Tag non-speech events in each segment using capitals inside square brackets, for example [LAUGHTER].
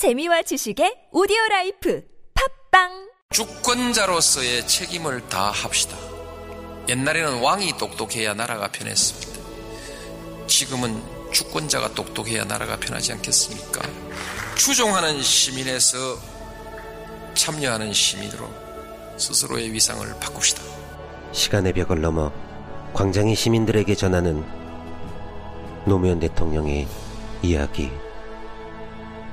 재미와 지식의 오디오 라이프 팟빵 주권자로서의 책임을 다합시다. 옛날에는 왕이 똑똑해야 나라가 편했습니다. 지금은 주권자가 똑똑해야 나라가 편하지 않겠습니까? 추종하는 시민에서 참여하는 시민으로 스스로의 위상을 바꿉시다. 시간의 벽을 넘어 광장이 시민들에게 전하는 노무현 대통령의 이야기.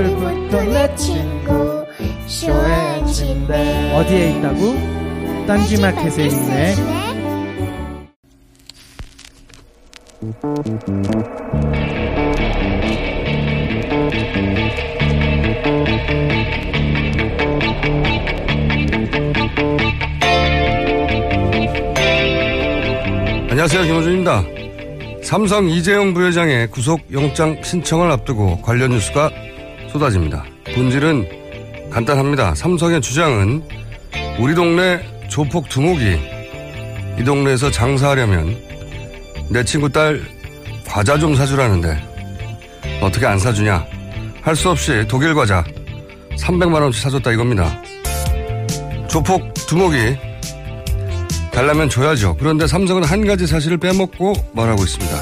오늘부터 내 친구 침대 어디에 있다고? 딴지마켓에 있네 안녕하세요. 김호준입니다. 삼성 이재용 부회장의 구속영장 신청을 앞두고 관련 뉴스가 쏟아집니다. 본질은 간단합니다. 삼성의 주장은 우리 동네 조폭 두목이 이 동네에서 장사하려면 내 친구 딸 과자 좀 사주라는데 어떻게 안 사주냐? 할 수 없이 독일 과자 300만원치 사줬다 이겁니다. 조폭 두목이 달라면 줘야죠. 그런데 삼성은 한 가지 사실을 빼먹고 말하고 있습니다.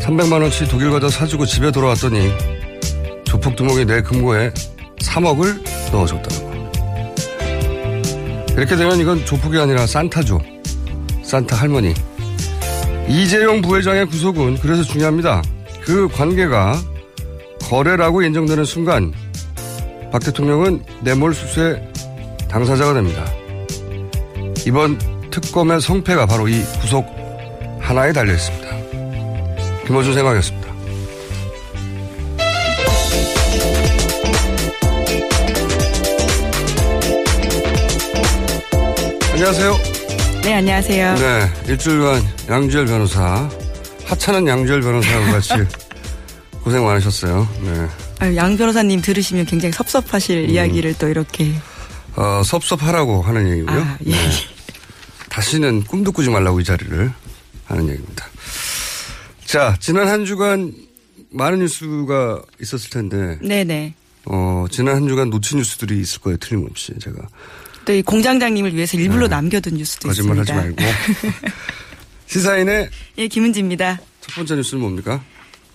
300만원치 독일 과자 사주고 집에 돌아왔더니 조폭 두목이 내 금고에 3억을 넣어줬다는 거. 이렇게 되면 이건 조폭이 아니라 산타죠. 산타 할머니. 이재용 부회장의 구속은 그래서 중요합니다. 그 관계가 거래라고 인정되는 순간 박 대통령은 뇌물 수수의 당사자가 됩니다. 이번 특검의 성패가 바로 이 구속 하나에 달려 있습니다. 김호준 생각이었습니다. 안녕하세요. 네, 안녕하세요. 네, 일주일간 양주열 변호사, 하찮은 양주열 변호사와 같이 [LAUGHS] 고생 많으셨어요. 네. 아유, 양 변호사님 들으시면 굉장히 섭섭하실 음. 이야기를 또 이렇게. 어, 섭섭하라고 하는 얘기고요. 아, 예. 네. 다시는 꿈도 꾸지 말라고 이 자리를 하는 얘기입니다. 자, 지난 한 주간 많은 뉴스가 있었을 텐데, 네네. 어, 지난 한 주간 놓친 뉴스들이 있을 거예요. 틀림없이 제가. 또 이 공장장님을 위해서 일부러 남겨둔 뉴스도 네. 거짓말 하지 있습니다. 말고. [LAUGHS] 시사인의 예, 김은지입니다. 첫 번째 뉴스는 뭡니까?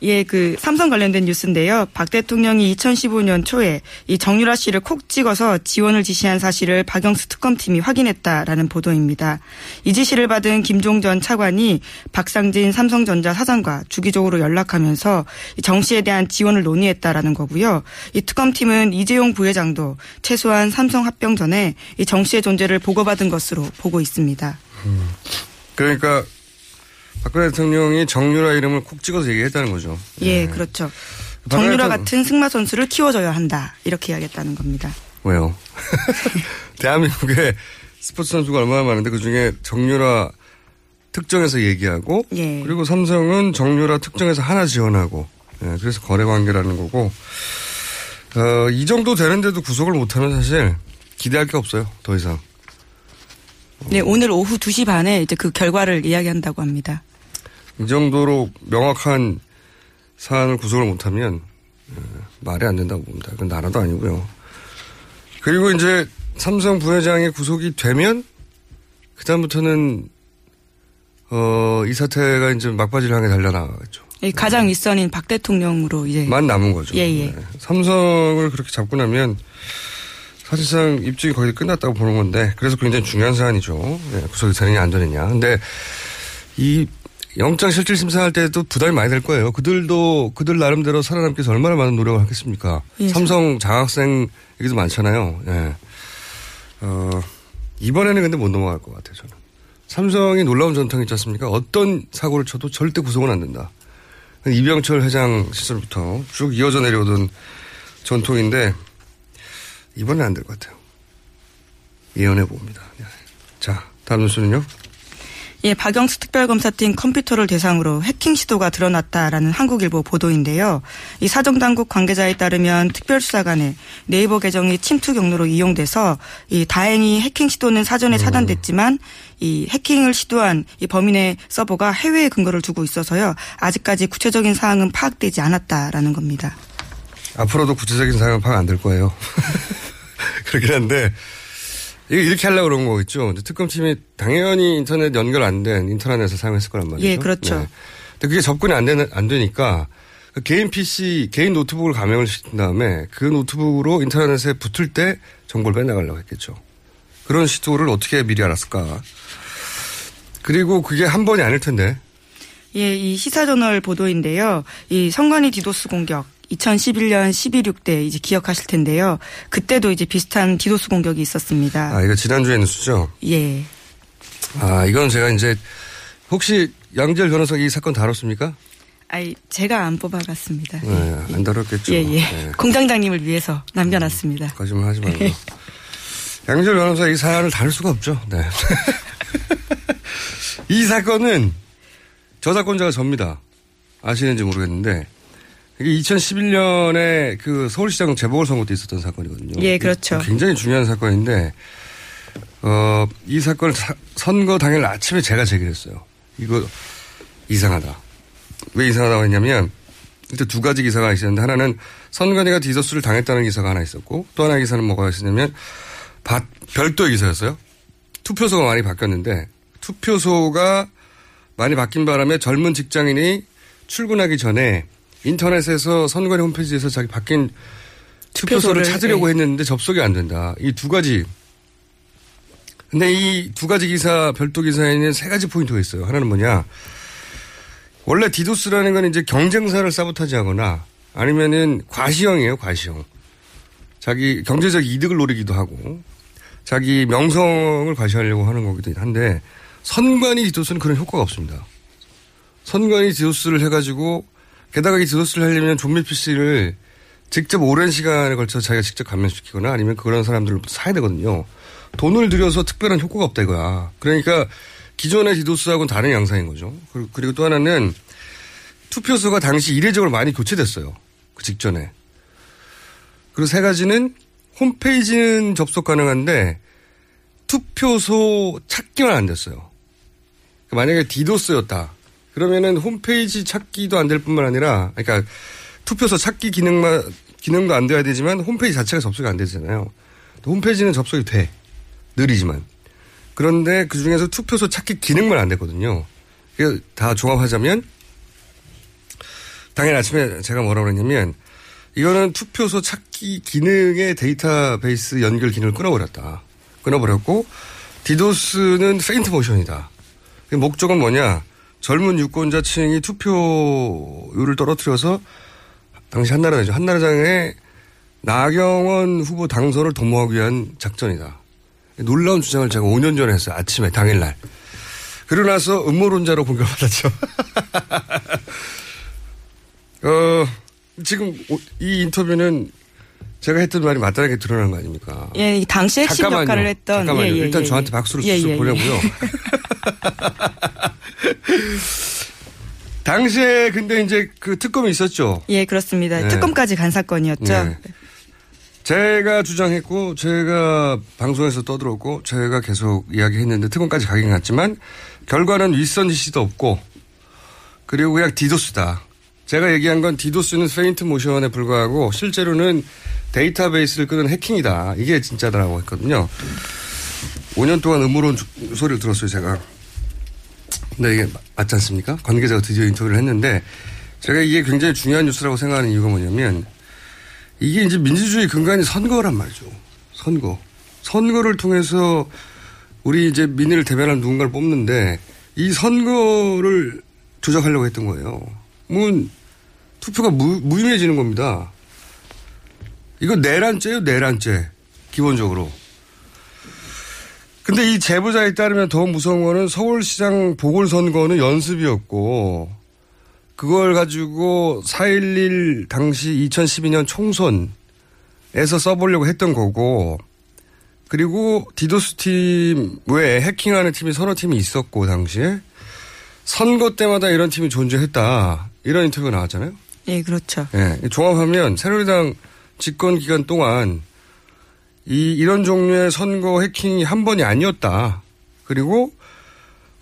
예, 그 삼성 관련된 뉴스인데요. 박 대통령이 2015년 초에 이 정유라 씨를 콕 찍어서 지원을 지시한 사실을 박영수 특검팀이 확인했다라는 보도입니다. 이 지시를 받은 김종 전 차관이 박상진 삼성전자 사장과 주기적으로 연락하면서 이정 씨에 대한 지원을 논의했다라는 거고요. 이 특검팀은 이재용 부회장도 최소한 삼성 합병 전에 이 정 씨의 존재를 보고받은 것으로 보고 있습니다. 그러니까 박근혜 대통령이 정유라 이름을 콕 찍어서 얘기했다는 거죠. 예, 그렇죠. 박근혜 정유라 같은 승마 선수를 키워줘야 한다. 이렇게 이야기했다는 겁니다. 왜요? [LAUGHS] 대한민국에 스포츠 선수가 얼마나 많은데 그 중에 정유라 특정해서 얘기하고 예. 그리고 삼성은 정유라 특정해서 하나 지원하고 예, 그래서 거래 관계라는 거고 어, 이 정도 되는데도 구속을 못하면 사실 기대할 게 없어요 더 이상 네, 오늘 오후 2시 반에 이제 그 결과를 이야기한다고 합니다. 이 정도로 명확한 사안을 구속을 못하면 어, 말이 안 된다고 봅니다. 그건 나라도 아니고요. 그리고 이제 삼성 부회장이 구속이 되면 그다음부터는 어, 이 사태가 이제 막바지를 향해 달려나가겠죠. 예, 가장 윗선인 박 대통령으로 이제 만 남은 거죠. 예, 예. 네. 삼성을 그렇게 잡고 나면 사실상 입증이 거의 끝났다고 보는 건데 그래서 굉장히 중요한 사안이죠. 네, 구속이 되느냐 안 되느냐. 근데 이 영장 실질 심사할 때도 부담이 많이 될 거예요. 그들도 그들 나름대로 살아남기 위해서 얼마나 많은 노력을 하겠습니까? 예, 삼성 장학생 얘기도 많잖아요. 예. 어, 이번에는 근데 못 넘어갈 것 같아요, 저는. 삼성이 놀라운 전통이 있지 않습니까? 어떤 사고를 쳐도 절대 구속은 안 된다. 이병철 회장 시절부터 쭉 이어져 내려오던 전통인데, 이번엔 안 될 것 같아요. 예언해 봅니다. 네. 자, 다음 뉴스는요? 예, 박영수 특별검사팀 컴퓨터를 대상으로 해킹 시도가 드러났다라는 한국일보 보도인데요. 이 사정당국 관계자에 따르면 특별수사관의 네이버 계정이 침투 경로로 이용돼서 이 다행히 해킹 시도는 사전에 차단됐지만 이 해킹을 시도한 이 범인의 서버가 해외에 근거를 두고 있어서요. 아직까지 구체적인 사항은 파악되지 않았다라는 겁니다. 앞으로도 구체적인 사항은 파악 안 될 거예요. [LAUGHS] 그렇긴 한데, 이거 이렇게 하려고 그런 거겠죠. 특검팀이 당연히 인터넷 연결 안 된 인터넷에서 사용했을 거란 말이죠. 예, 그렇죠. 네. 근데 그게 접근이 안, 되는, 안 되니까 그 개인 PC, 개인 노트북을 감염을 시킨 다음에 그 노트북으로 인터넷에 붙을 때 정보를 빼나가려고 했겠죠. 그런 시도를 어떻게 미리 알았을까. 그리고 그게 한 번이 아닐 텐데. 예, 이 시사저널 보도인데요. 이 선관위 디도스 공격 2011년 10.26 때 이제 기억하실 텐데요. 그때도 이제 비슷한 디도스 공격이 있었습니다. 아, 이거 지난주에 뉴스죠? 예. 아, 이건 제가 이제 혹시 양지열 변호사 이 사건 다뤘습니까? 아이, 제가 안 뽑아갔습니다. 네, 안 다뤘겠죠. 예, 예. 네. 공장장님을 위해서 남겨놨습니다. 거짓말 하지 말고. 양지열 변호사 이 사안을 다룰 수가 없죠. 네. [LAUGHS] 이 사건은 저작권자가 접니다. 아시는지 모르겠는데 이게 2011년에 그 서울시장 재보궐선거 때 있었던 사건이거든요. 예, 그렇죠. 굉장히 중요한 사건인데 어, 이 사건을 사- 선거 당일 아침에 제가 제기했어요. 이거 이상하다. 왜 이상하다고 했냐면 일단 두 가지 기사가 있었는데 하나는 선관위가 디저스를 당했다는 기사가 하나 있었고 또 하나의 기사는 뭐가 있었냐면 바- 별도의 기사였어요. 투표소가 많이 바뀌었는데 투표소가 많이 바뀐 바람에 젊은 직장인이 출근하기 전에 인터넷에서 선관위 홈페이지에서 자기 바뀐 투표소를 투표소를, 찾으려고 예. 했는데 접속이 안 된다. 이 두 가지. 근데 이 두 가지 기사, 별도 기사에는 세 가지 포인트가 있어요. 하나는 뭐냐. 원래 디도스라는 건 이제 경쟁사를 사보타지 하거나 아니면은 과시형이에요, 과시형. 자기 경제적 이득을 노리기도 하고 자기 명성을 과시하려고 하는 거기도 한데 선관위 디도스는 그런 효과가 없습니다. 선관위 디도스를 해가지고 게다가 이 디도스를 하려면 좀비 PC를 직접 오랜 시간에 걸쳐 자기가 직접 감염시키거나 아니면 그런 사람들을 사야 되거든요. 돈을 들여서 특별한 효과가 없다 이거야. 그러니까 기존의 디도스하고는 다른 양상인 거죠. 그리고- 또 하나는 투표소가 당시 이례적으로 많이 교체됐어요. 그 직전에. 그리고 세 가지는 홈페이지는 접속 가능한데 투표소 찾기만 안 됐어요. 만약에 디도스였다. 그러면은 홈페이지 찾기도 안 될 뿐만 아니라, 그러니까 투표소 찾기 기능만, 기능도 안 돼야 되지만 홈페이지 자체가 접속이 안 되잖아요. 홈페이지는 접속이 돼. 느리지만. 그런데 그 중에서 투표소 찾기 기능만 안 됐거든요. 그다 종합하자면 당일 아침에 제가 뭐라고 그랬냐면 이거는 투표소 찾기 기능의 데이터베이스 연결 기능을 끊어버렸다. 끊어버렸고 디도스는 페인트 모션이다. 그 목적은 뭐냐? 젊은 유권자층이 투표율을 떨어뜨려서 당시 한나라당이죠. 한나라당의 나경원 후보 당선을 도모하기 위한 작전이다. 놀라운 주장을 제가 5년 전에 했어요. 아침에 당일날. 그러고 나서 음모론자로 공격받았죠. [LAUGHS] 어, 지금 오- 이 인터뷰는 제가 했던 말이 맞다는 게 드러난 거 아닙니까? 예, 이 당시 핵심 잠깐만요. 역할을 했던 잠깐만요. 예, 예, 일단 예, 저한테 예. 박수를 예, 쭉 예, 예. [LAUGHS] 보려고요. [LAUGHS] 당시에 근데 이제 그 특검이 있었죠. 예, 그렇습니다. 네. 특검까지 간 사건이었죠. 네. 제가 주장했고 제가 방송에서 떠들었고 제가 계속 이야기했는데 특검까지 가긴 갔지만 결과는 윗선 지시도 없고 그리고 그냥 디도스다. 제가 얘기한 건 디도스는 페인트 모션에 불과하고 실제로는 데이터베이스를 끄는 해킹이다. 이게 진짜다라고 했거든요. 5년 동안 음모론 소리를 들었어요, 제가. 근데 이게 맞지 않습니까? 관계자가 드디어 인터뷰를 했는데 제가 이게 굉장히 중요한 뉴스라고 생각하는 이유가 뭐냐면 이게 이제 민주주의 근간이 선거란 말이죠. 선거. 선거를 통해서 우리 이제 민의를 대변하는 누군가를 뽑는데 이 선거를 조작하려고 했던 거예요. 뭐 투표가 무, 무의미해지는 겁니다. 이거 내란죄예요, 내란죄. 기본적으로. 근데 이 제보자에 따르면 더 무서운 거는 서울시장 보궐선거는 연습이었고 그걸 가지고 4.11 당시 2012년 총선에서 써보려고 했던 거고 그리고 디도스 팀 외에 해킹하는 팀이 서너 팀이 있었고 당시에 선거 때마다 이런 팀이 존재했다. 이런 인터뷰가 나왔잖아요. 예, 그렇죠. 예, 종합하면 새누리당 집권 기간 동안 이 이런 종류의 선거 해킹이 한 번이 아니었다. 그리고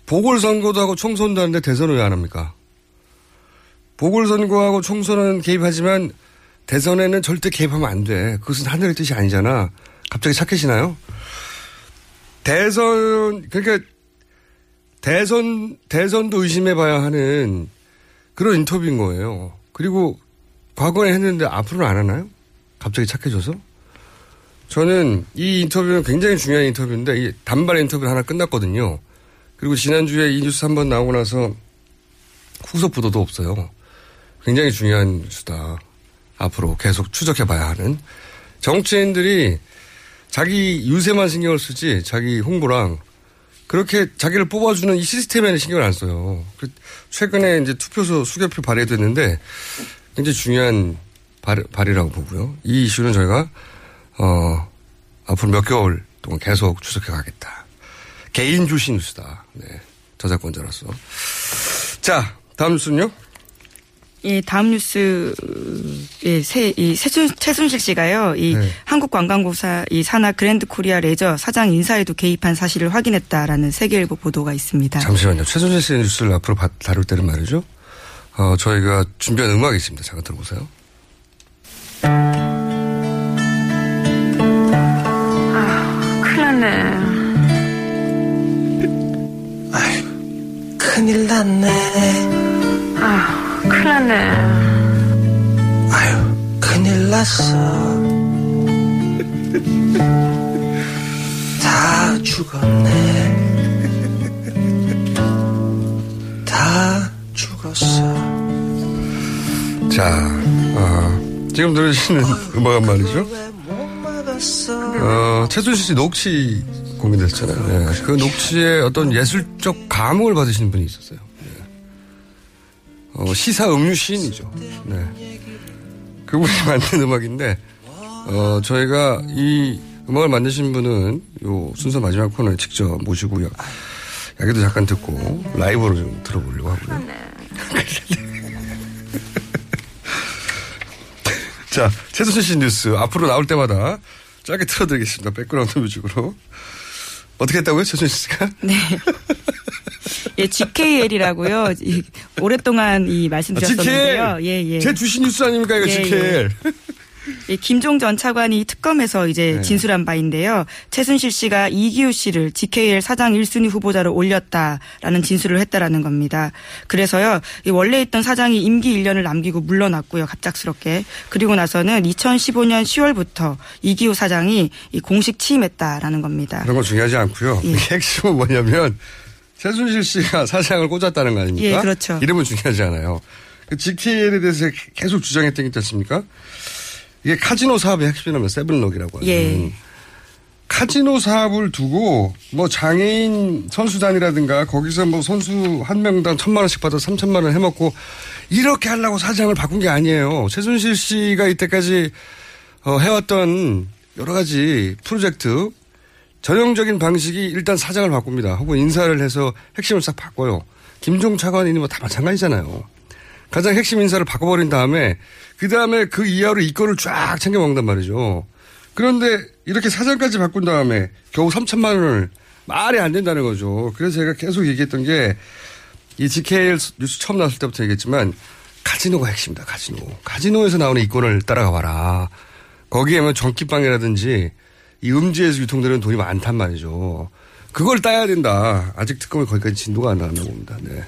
보궐선거도 하고 총선도 하는데 대선을 왜 안 합니까? 보궐선거하고 총선은 개입하지만 대선에는 절대 개입하면 안 돼. 그것은 하늘의 뜻이 아니잖아. 갑자기 착해지나요? 대선, 그러니까 대선, 대선도 의심해 봐야 하는 그런 인터뷰인 거예요. 그리고 과거에 했는데 앞으로는 안 하나요? 갑자기 착해져서? 저는 이 인터뷰는 굉장히 중요한 인터뷰인데 이 단발 인터뷰 하나 끝났거든요. 그리고 지난주에 이 뉴스 한 번 나오고 나서 후속 보도도 없어요. 굉장히 중요한 뉴스다. 앞으로 계속 추적해 봐야 하는. 정치인들이 자기 유세만 신경을 쓰지 자기 홍보랑 그렇게 자기를 뽑아주는 이 시스템에는 신경을 안 써요. 그 최근에 이제 투표소 수개표 발의됐는데 굉장히 중요한 발, 발의라고 보고요. 이 이슈는 저희가 어, 앞으로 몇 개월 동안 계속 추적해 가겠다. 개인 주시 뉴스다. 네. 저작권자로서. 자, 다음 뉴스는요? 예, 다음 뉴스, 예, 세, 이 세순, 최순실 씨가요, 이 네. 한국관광공사 이 산하 그랜드 코리아 레저 사장 인사에도 개입한 사실을 확인했다라는 세계일보 보도가 있습니다. 잠시만요. 최순실 씨의 뉴스를 앞으로 바- 다룰 때는 말이죠. 어, 저희가 준비한 음악이 있습니다. 잠깐 들어보세요. 큰일 났네. 아, 큰일 났네. 아유, 큰일 났어. 다 죽었네. 다 죽었어. 자, 어, 지금 들으시는 [LAUGHS] 음악은 말이죠. 어, 최순실 씨 녹취 공개됐잖아요. 네. 그 녹취에 어떤 예술적 감흥을 받으시는 분이 있었어요. 네. 어, 시사 음유 시인이죠. 네. 그분이 [LAUGHS] 만든 음악인데, 어, 저희가 이 음악을 만드신 분은 요 순서 마지막 코너에 직접 모시고요. 야기도 잠깐 듣고 라이브로 좀 들어보려고 하고요. [LAUGHS] 자, 최순실 씨 뉴스 앞으로 나올 때마다 짧게 틀어드리겠습니다. 백그라운드 뮤직으로. 어떻게 했다고요, 최순실 씨가? 네. [LAUGHS] 예, GKL이라고요. 이, 오랫동안 이 말씀드렸었는데요. 예, 예. 아, 제 주신 뉴스 아닙니까, 이거 예, GKL. 예, 김종 전 차관이 특검에서 이제 네. 진술한 바인데요. 최순실 씨가 이기우 씨를 GKL 사장 1순위 후보자로 올렸다라는 진술을 했다라는 겁니다. 그래서요, 이 원래 있던 사장이 임기 1년을 남기고 물러났고요, 갑작스럽게. 그리고 나서는 2015년 10월부터 이기우 사장이 이 공식 취임했다라는 겁니다. 그런 건 중요하지 않고요. 예. 핵심은 뭐냐면 최순실 씨가 [LAUGHS] 사장을 꽂았다는 거 아닙니까? 예, 그렇죠. 이름은 중요하지 않아요. 그 GKL에 대해서 계속 주장했던 게 있지 않습니까? 이게 카지노 사업의 핵심이라면 세븐럭이라고 하는. 예. 카지노 사업을 두고 뭐 장애인 선수단이라든가 거기서 뭐 선수 한 명당 천만 원씩 받아 삼천만 원 해먹고 이렇게 하려고 사장을 바꾼 게 아니에요. 최순실 씨가 이때까지 어, 해왔던 여러 가지 프로젝트 전형적인 방식이 일단 사장을 바꿉니다. 혹은 인사를 해서 핵심을 싹 바꿔요. 김종 차관이니 뭐 다 마찬가지잖아요. 가장 핵심 인사를 바꿔버린 다음에 그 다음에 그 이하로 이권을 쫙 챙겨 먹는단 말이죠. 그런데 이렇게 사장까지 바꾼 다음에 겨우 3천만 원을 말이 안 된다는 거죠. 그래서 제가 계속 얘기했던 게 이 GKL 뉴스 처음 나왔을 때부터 얘기했지만 카지노가 핵심이다. 카지노. 카지노에서 나오는 이권을 따라가 봐라. 거기에 뭐 전기빵이라든지 이 음지에서 유통되는 돈이 많단 말이죠. 그걸 따야 된다. 아직 특검이 거기까지 진도가 안 나왔나 봅니다. 네.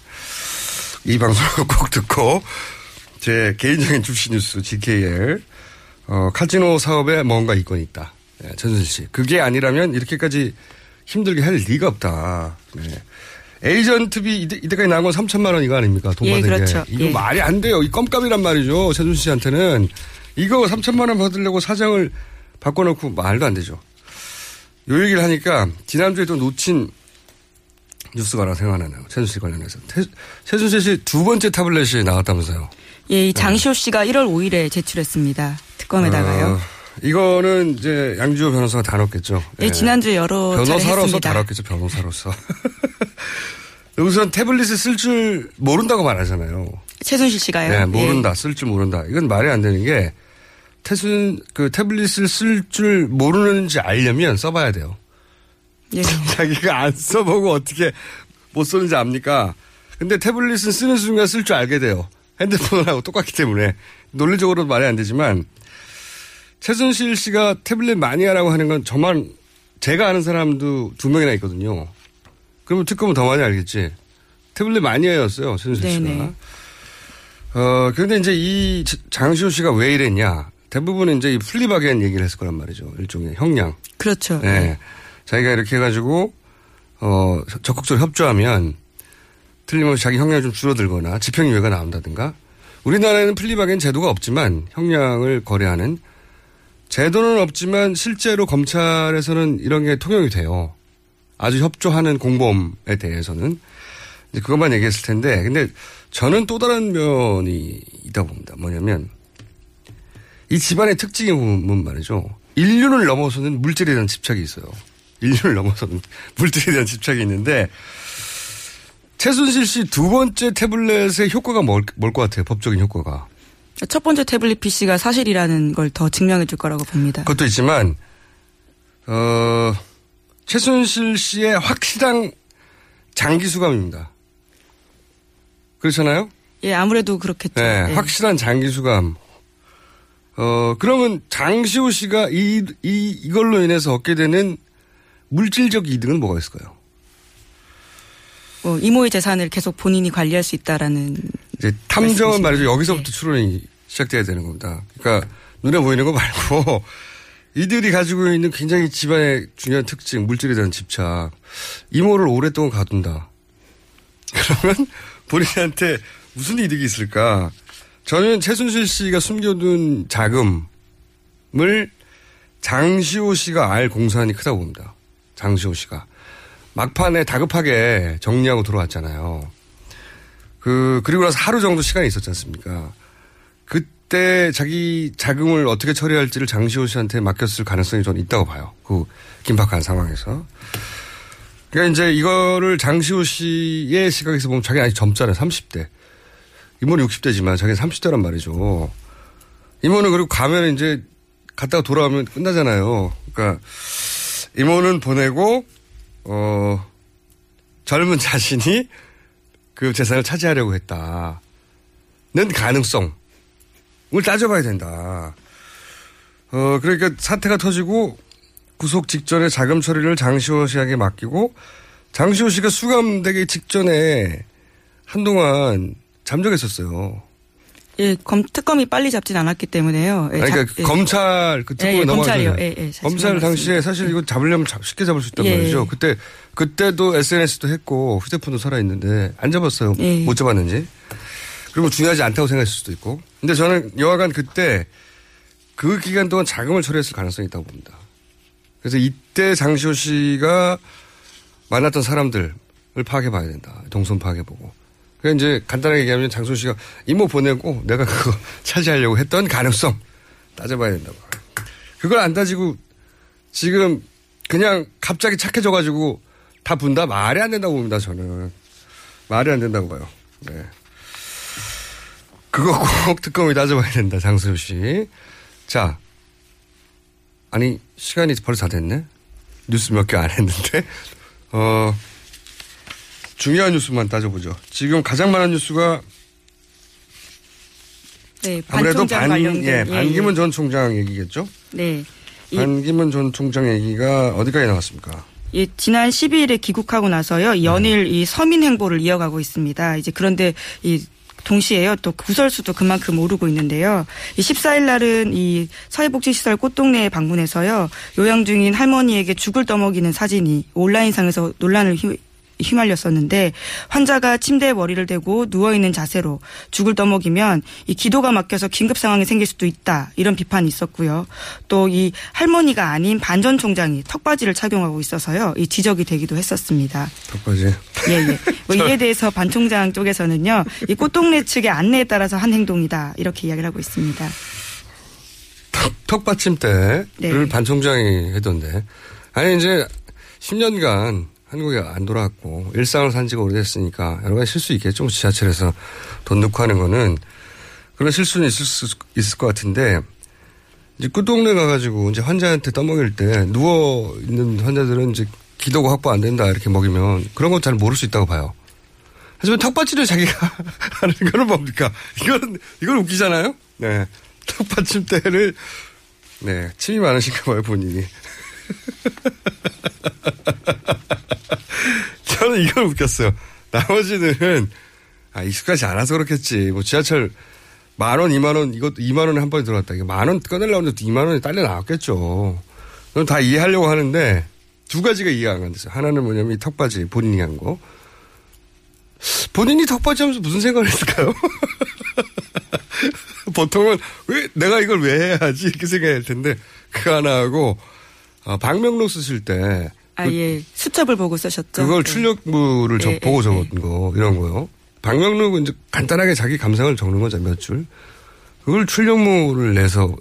이 방송을 [LAUGHS] 꼭 듣고 제 개인적인 주시 뉴스 GKL 어, 카지노 사업에 뭔가 이권이 있다. 네, 전순 씨. 그게 아니라면 이렇게까지 힘들게 할 리가 없다. 네. 에이전트비 이때, 이때까지 나온 건 3천만 원 이거 아닙니까? 돈 예, 받은 그렇죠. 게. 이거 예. 말이 안 돼요. 이 껌값이란 말이죠. 최준 씨한테는. 이거 3천만 원 받으려고 사장을 바꿔놓고 말도 안 되죠. 요 얘기를 하니까 지난주에 또 놓친 뉴스가 하나 생각나네요. 최준 씨 관련해서. 태, 최준 씨두 번째 타블렛이 나왔다면서요. 예, 이 장시호 씨가 1월 5일에 제출했습니다. 특검에다가요. 어, 이거는 이제 양지호 변호사가 다뤘겠죠. 예, 지난주에 여러 변호사로서. 다뤘겠죠. 변호사로서. [LAUGHS] 우선 태블릿을 쓸 줄 모른다고 말하잖아요. 최순실 씨가요. 네, 예. 모른다, 쓸줄 모른다. 이건 말이 안 되는 게 태순 그 태블릿을 쓸 줄 모르는지 알려면 써봐야 돼요. 예. [LAUGHS] 자기가 안 써보고 어떻게 못 쓰는지 압니까? 근데 태블릿은 쓰는 순간 쓸 줄 알게 돼요. 핸드폰하고 똑같기 때문에 논리적으로도 말이 안 되지만 최순실 씨가 태블릿 마니아라고 하는 건 저만 제가 아는 사람도 두 명이나 있거든요. 그러면 특검은 더 많이 알겠지. 태블릿 마니아였어요, 최순실 씨가. 네네. 어, 그런데 이제 이 장시호 씨가 왜 이랬냐. 대부분은 이제 이 플리바겐 얘기를 했을 거란 말이죠. 일종의 형량. 그렇죠. 네. 자기가 이렇게 해가지고, 어, 적극적으로 협조하면 틀림없이 자기 형량이 좀 줄어들거나 집행유예가 나온다든가 우리나라에는 플리바겐 제도가 없지만 형량을 거래하는 제도는 없지만 실제로 검찰에서는 이런 게 통용이 돼요. 아주 협조하는 공범에 대해서는 이제 그것만 얘기했을 텐데 근데 저는 또 다른 면이 있다 고 봅니다. 뭐냐면 이 집안의 특징이 보면 말이죠. 인륜을 넘어서는 물질에 대한 집착이 있어요. 인륜을 넘어서는 물질에 대한 집착이 있는데 최순실 씨 두 번째 태블릿의 효과가 뭘 것 같아요? 법적인 효과가. 첫 번째 태블릿 PC가 사실이라는 걸 더 증명해 줄 거라고 봅니다. 그것도 있지만 어, 최순실 씨의 확실한 장기 수감입니다. 그렇잖아요? 예, 아무래도 그렇겠죠. 네, 예. 확실한 장기 수감. 어, 그러면 장시호 씨가 이, 이, 이걸로 인해서 얻게 되는 물질적 이득은 뭐가 있을까요? 뭐 이모의 재산을 계속 본인이 관리할 수 있다라는 이제 탐정은 말이죠. 여기서부터 추론이 시작돼야 되는 겁니다. 그러니까 눈에 보이는 거 말고 [LAUGHS] 이들이 가지고 있는 굉장히 집안의 중요한 특징, 물질에 대한 집착. 이모를 오랫동안 가둔다. [LAUGHS] 그러면 본인한테 무슨 이득이 있을까? 저는 최순실 씨가 숨겨둔 자금을 장시호 씨가 알 공산이 크다고 봅니다. 장시호 씨가. 막판에 다급하게 정리하고 들어왔잖아요. 그, 그리고 나서 하루 정도 시간이 있었지 않습니까? 그때 자기 자금을 어떻게 처리할지를 장시호 씨한테 맡겼을 가능성이 저는 있다고 봐요. 그 긴박한 상황에서. 그러니까 이제 이거를 장시호 씨의 시각에서 보면 자기 아직 젊잖아요. 30대. 이모는 60대지만 자기는 30대란 말이죠. 이모는 그리고 가면 이제 갔다가 돌아오면 끝나잖아요. 그러니까 이모는 보내고 어 젊은 자신이 그 재산을 차지하려고 했다는 가능성을 따져봐야 된다. 어 그러니까 사태가 터지고 구속 직전에 자금 처리를 장시호 씨에게 맡기고 장시호 씨가 수감되기 직전에 한동안 잠적했었어요. 예, 검, 특검이 빨리 잡진 않았기 때문에요. 예, 그러니까 잡- 예. 검찰 그 특검에 예, 예. 검찰이요. 예, 예, 잘 검찰. 당시에 사실 이거 잡으려면 잡- 쉽게 잡을 수 있단 예, 말이죠. 예. 그때 그때도 SNS도 했고 휴대폰도 살아 있는데 안 잡았어요. 예. 못 잡았는지. 그리고 중요하지 않다고 생각했을 수도 있고. 근데 저는 여하간 그때 그 기간 동안 자금을 처리했을 가능성이 있다고 봅니다. 그래서 이때 장시호 씨가 만났던 사람들을 파악해 봐야 된다. 동선 파악해 보고. 그래 이제 간단하게 얘기하면 장시호 씨가 이모 보내고 내가 그거 [LAUGHS] 차지하려고 했던 가능성 따져봐야 된다고. 그걸 안 따지고 지금 그냥 갑자기 착해져가지고 다 분다 말이 안 된다고 봅니다. 저는 말이 안 된다고 봐요. 네. 그거 [LAUGHS] 꼭 특검이 따져봐야 된다. 장시호 씨. 자 아니, 시간이 벌써 다 됐네? 뉴스 몇 개 안 했는데. 어, 중요한 뉴스만 따져보죠. 지금 가장 많은 뉴스가 네, 아무래도 반총장 반, 관련된 예, 예, 반기문 예. 전 총장 얘기겠죠? 네. 이- 반기문 전 총장 얘기가 어디까지 나왔습니까? 예, 지난 12일에 귀국하고 나서요. 네. 연일 이 서민 행보를 이어가고 있습니다. 이제 그런데 이 동시에요. 또 구설수도 그만큼 오르고 있는데요. 이 14일 날은 이 사회복지시설 꽃동네에 방문해서요. 요양 중인 할머니에게 죽을 떠먹이는 사진이 온라인상에서 논란을 휘- 휘말렸었는데 환자가 침대에 머리를 대고 누워 있는 자세로 죽을 떠먹이면 이 기도가 막혀서 긴급 상황이 생길 수도 있다 이런 비판이 있었고요. 또 이 할머니가 아닌 반전 총장이 턱바지를 착용하고 있어서요. 이 지적이 되기도 했었습니다. 턱바지. 예 예. 뭐 이에 대해서 반 총장 쪽에서는요. 이 꽃동네 측의 안내에 따라서 한 행동이다 이렇게 이야기를 하고 있습니다. 턱 받침대를 네. 반 총장이 했던데. 아니, 이제 10년간 한국에 안 돌아왔고 일상을 산 지가 오래됐으니까 여러 가지 실수 있겠죠. 지하철에서 돈 넣고 하는 거는 그런 실수는 있을 수 있을 것 같은데 이제 끝동네 가가지고 이제 환자한테 떠먹일 때 누워 있는 환자들은 이제 기도가 확보 안 된다 이렇게 먹이면 그런 건 잘 모를 수 있다고 봐요. 하지만 턱받침을 자기가 [LAUGHS] 하는 거는 뭡니까? 이건 이건 웃기잖아요. 네, 턱받침대를 네 침이 많으신가 봐요 본인이. [LAUGHS] [LAUGHS] 저는 이걸 웃겼어요. 나머지는 아 익숙하지 않아서 그렇겠지. 뭐 지하철 만 원, 이만 원, 이것도 이만 원에 한 번에 들어갔다. 이게 만원 꺼내려고 하는데 이만 원이 딸려 나왔겠죠. 저는 다 이해하려고 하는데 두 가지가 이해가 안 간댔어요. 하나는 뭐냐면 이 턱받이 본인이 한 거. 본인이 턱받이 하면서 무슨 생각을 했을까요? [LAUGHS] 보통은 왜 내가 이걸 왜 해야 하지 이렇게 생각할 텐데 그거 하나 하고 어, 방명록 쓰실 때 아예 수첩을 보고 쓰셨죠. 그걸 네. 출력물을 적- 예, 보고 예, 적은 거 이런 거요. 방명록은 이제 간단하게 자기 감상을 적는 거죠 몇 줄. 그걸 출력물을 내서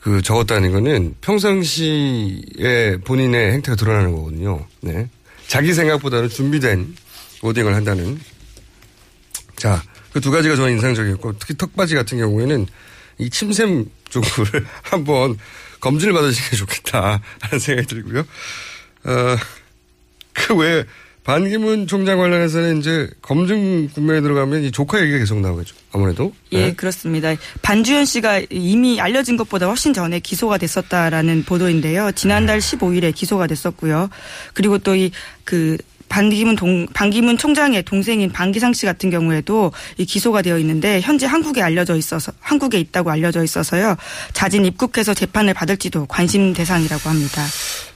그 적었다는 거는 평상시에 본인의 행태가 드러나는 거거든요. 네. 자기 생각보다는 준비된 워딩을 한다는. 자, 그 두 가지가 저는 인상적이었고 특히 턱받이 같은 경우에는 이 침샘 [LAUGHS] 쪽을 한번 검진을 받으시는 게 좋겠다 하는 생각이 들고요. 어, 그 외에 반기문 총장 관련해서는 이제 검증 국면에 들어가면 이 조카 얘기가 계속 나오겠죠. 아무래도. 예, 네. 그렇습니다. 반주현 씨가 이미 알려진 것보다 훨씬 전에 기소가 됐었다라는 보도인데요. 지난달 15일에 기소가 됐었고요. 그리고 또 이 그 반기문 동 반기문 총장의 동생인 반기상 씨 같은 경우에도 이 기소가 되어 있는데 현재 한국에 알려져 있어서 한국에 있다고 알려져 있어서요. 자진 입국해서 재판을 받을지도 관심 대상이라고 합니다.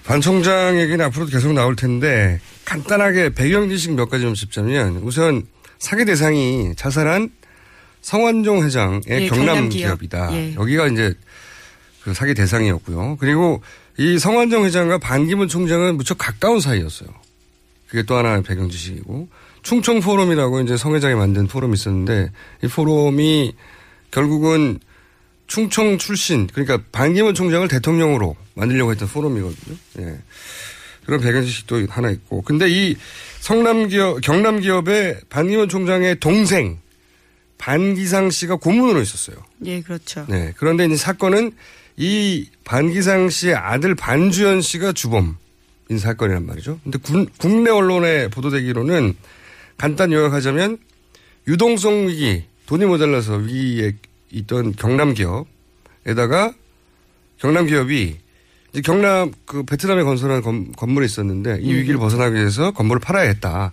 반 총장 얘기는 앞으로도 계속 나올 텐데 간단하게 배경 지식 몇 가지 좀 짚자면 우선 사기 대상이 자살한 성완종 회장의 예, 경남 경남 기업. 기업이다. 예. 여기가 이제 그 사기 대상이었고요. 그리고 이 성완종 회장과 반기문 총장은 무척 가까운 사이였어요. 그게 또 하나의 배경 지식이고 충청 포럼이라고 이제 성 회장이 만든 포럼이 있었는데 이 포럼이 결국은 충청 출신 그러니까 반기문 총장을 대통령으로 만들려고 했던 포럼이거든요. 예. 그런 배경 지식도 하나 있고. 근데 이 성남 기업 경남 기업의 반기문 총장의 동생 반기상 씨가 고문으로 있었어요. 예, 그렇죠. 네. 그런데 이제 사건은 이 반기상 씨의 아들 반주현 씨가 주범 인 사건이란 말이죠. 근데 군- 국내 언론에 보도되기로는 간단 요약하자면 유동성 위기, 돈이 모자라서 위기에 있던 경남 기업에다가 경남 기업이 이제 경남 그 베트남에 건설한 건, 건물이 있었는데 이 위기를 벗어나기 위해서 건물을 팔아야 했다.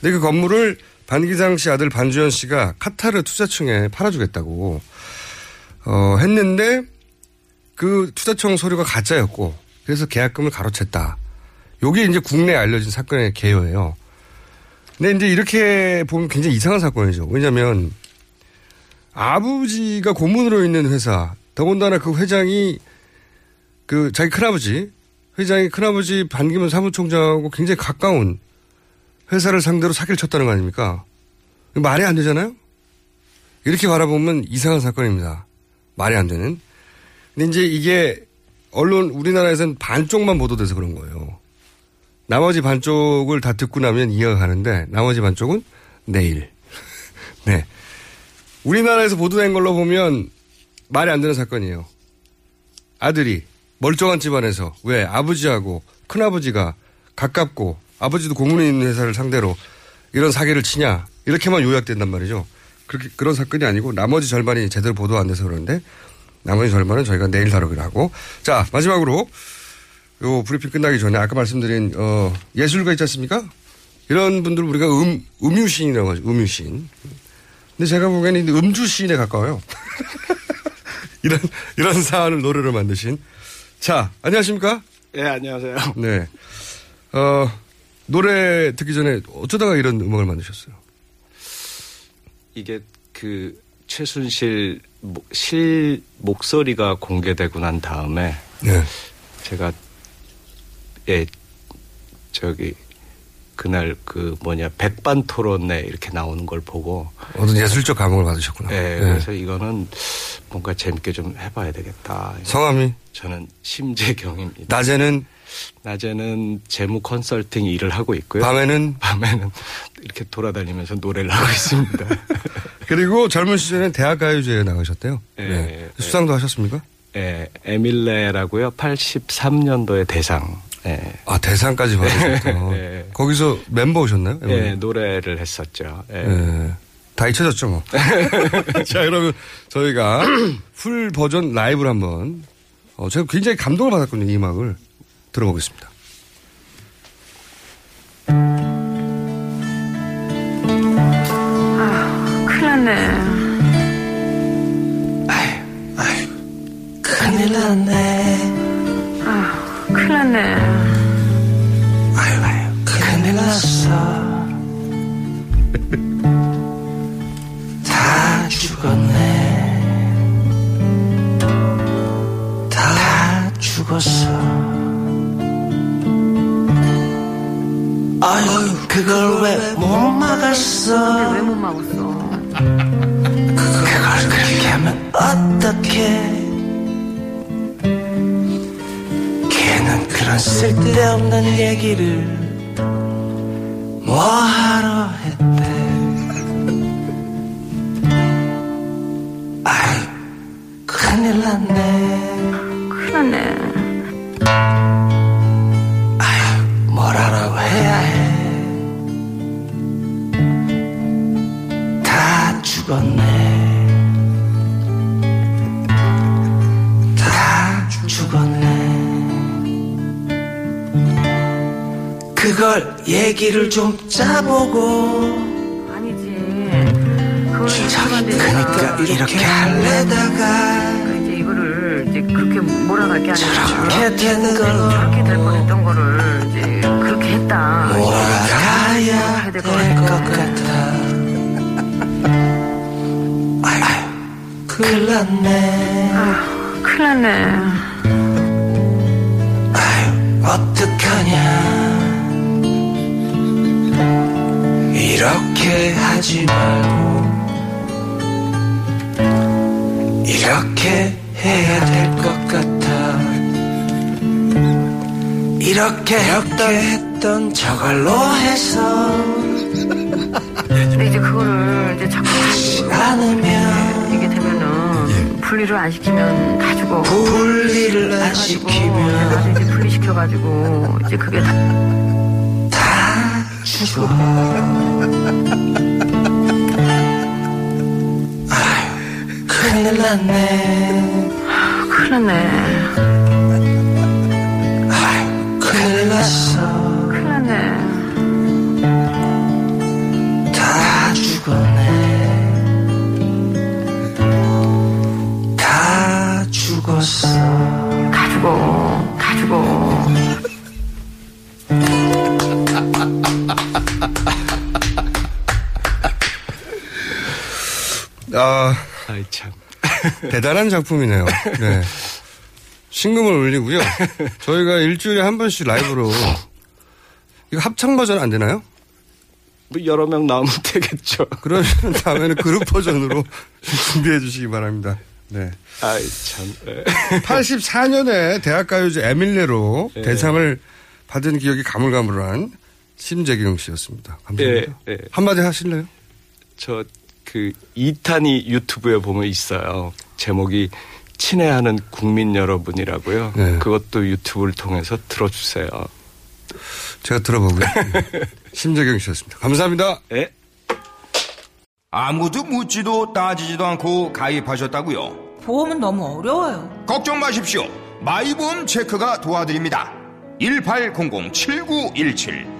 근데 그 건물을 반기상 씨 아들 반주현 씨가 카타르 투자청에 팔아주겠다고 어, 했는데 그 투자청 서류가 가짜였고 그래서 계약금을 가로챘다. 요게 이제 국내에 알려진 사건의 개요예요. 근데 이제 이렇게 보면 굉장히 이상한 사건이죠. 왜냐하면 아버지가 고문으로 있는 회사, 더군다나 그 회장이 그 자기 큰아버지, 회장이 큰아버지 반기문 사무총장하고 굉장히 가까운 회사를 상대로 사기를 쳤다는 거 아닙니까? 말이 안 되잖아요? 이렇게 바라보면 이상한 사건입니다. 말이 안 되는. 근데 이제 이게 언론 우리나라에서는 반쪽만 보도돼서 그런 거예요. 나머지 반쪽을 다 듣고 나면 이해가 가는데 나머지 반쪽은 내일. [LAUGHS] 네. 우리나라에서 보도된 걸로 보면 말이 안 되는 사건이에요. 아들이 멀쩡한 집안에서 왜 아버지하고 큰아버지가 가깝고 아버지도 공문에 있는 회사를 상대로 이런 사기를 치냐 이렇게만 요약된단 말이죠. 그렇게 그런 사건이 아니고 나머지 절반이 제대로 보도 안 돼서 그러는데 나머지 절반은 저희가 내일 다루기로 하고 자 마지막으로 요 브리핑 끝나기 전에 아까 말씀드린 어, 예술가 있지 않습니까? 이런 분들 우리가 음 음유시인이라고 하죠. 음유시인. 근데 제가 보기에는 음주시인에 가까워요. [LAUGHS] 이런 이런 사안을 노래로 만드신 자 안녕하십니까? 예 안녕하세요. [LAUGHS] 네. 어 노래 듣기 전에 어쩌다가 이런 음악을 만드셨어요? 이게 그 최순실 목- 실 목소리가 공개되고 난 다음에 네. 제가 예 저기 그날 그 뭐냐 백반 토론에 이렇게 나오는 걸 보고 어떤 예술적 감흥을 받으셨구나. 예 네. 그래서 이거는 뭔가 재밌게 좀 해봐야 되겠다. 성함이 저는 심재경입니다. 낮에는 낮에는 재무 컨설팅 일을 하고 있고요. 밤에는 밤에는 이렇게 돌아다니면서 노래를 하고 있습니다. [LAUGHS] 그리고 젊은 시절엔 대학 가요제에 나가셨대요. 예, 네. 예. 수상도 하셨습니까? 예, 에밀레라고요. 83년도의 대상. 예. 아 대상까지 받으셨죠. 예. [LAUGHS] 거기서 멤버 오셨나요? 예, 노래를 했었죠. 예. 예. 다 잊혀졌죠 뭐. [LAUGHS] 자 그러면 저희가 풀 버전 라이브를 한번 어, 제가 굉장히 감동을 받았거든요 이 음악을 들어보겠습니다. 큰일 났네. 큰일 났네. 아, 큰일 났네. 짜보고. 아니지. 그걸 저기, 그니까 이렇게 할래다가. 그러니까 이제 이거를 이제 그렇게 몰아갈 게 아니라 저렇게 된 걸. 저렇게 될 뻔했던 거를 이제 그렇게 했다. 몰아가야 될 것 같아. 아유, 큰일 났네. 아, 큰일 났네. 아유, 어떡하냐. 이렇게 하지 말고, 이렇게 해야 될 것 같아. 이렇게 했던, 했던 저걸로 해서, 근데 이제 그거를 이제 자꾸 다시 않으면, 이게 되면은 분리를 안 시키면 다 죽어. 분리를 안 시키면, 나도 이제 분리시켜가지고 이제 그게 다 다 죽어. 아유, 큰일 났네. 큰일 났네. 아 아이 참. [LAUGHS] 대단한 작품이네요. 네. 신금을 올리고요. 저희가 일주일에 한 번씩 라이브로 이거 합창 버전 안 되나요? 뭐 여러 명 나오면 [LAUGHS] 되겠죠. 그러면 다음에는 그룹 버전으로 준비해 주시기 바랍니다. 네. 아이 참. 예. 84년에 대학가요제 에밀레로 예. 대상을 받은 기억이 가물가물한 심재경 씨였습니다. 감사합니다. 예, 예. 한마디 하실래요? 저 그 이탄이 유튜브에 보면 있어요. 제목이 친애하는 국민 여러분이라고요. 네. 그것도 유튜브를 통해서 들어주세요. 제가 들어보고요. [LAUGHS] 심재경 씨였습니다. 감사합니다. 네. 아무도 묻지도 따지지도 않고 가입하셨다고요? 보험은 너무 어려워요. 걱정 마십시오. 마이보험 체크가 도와드립니다. 1800-7917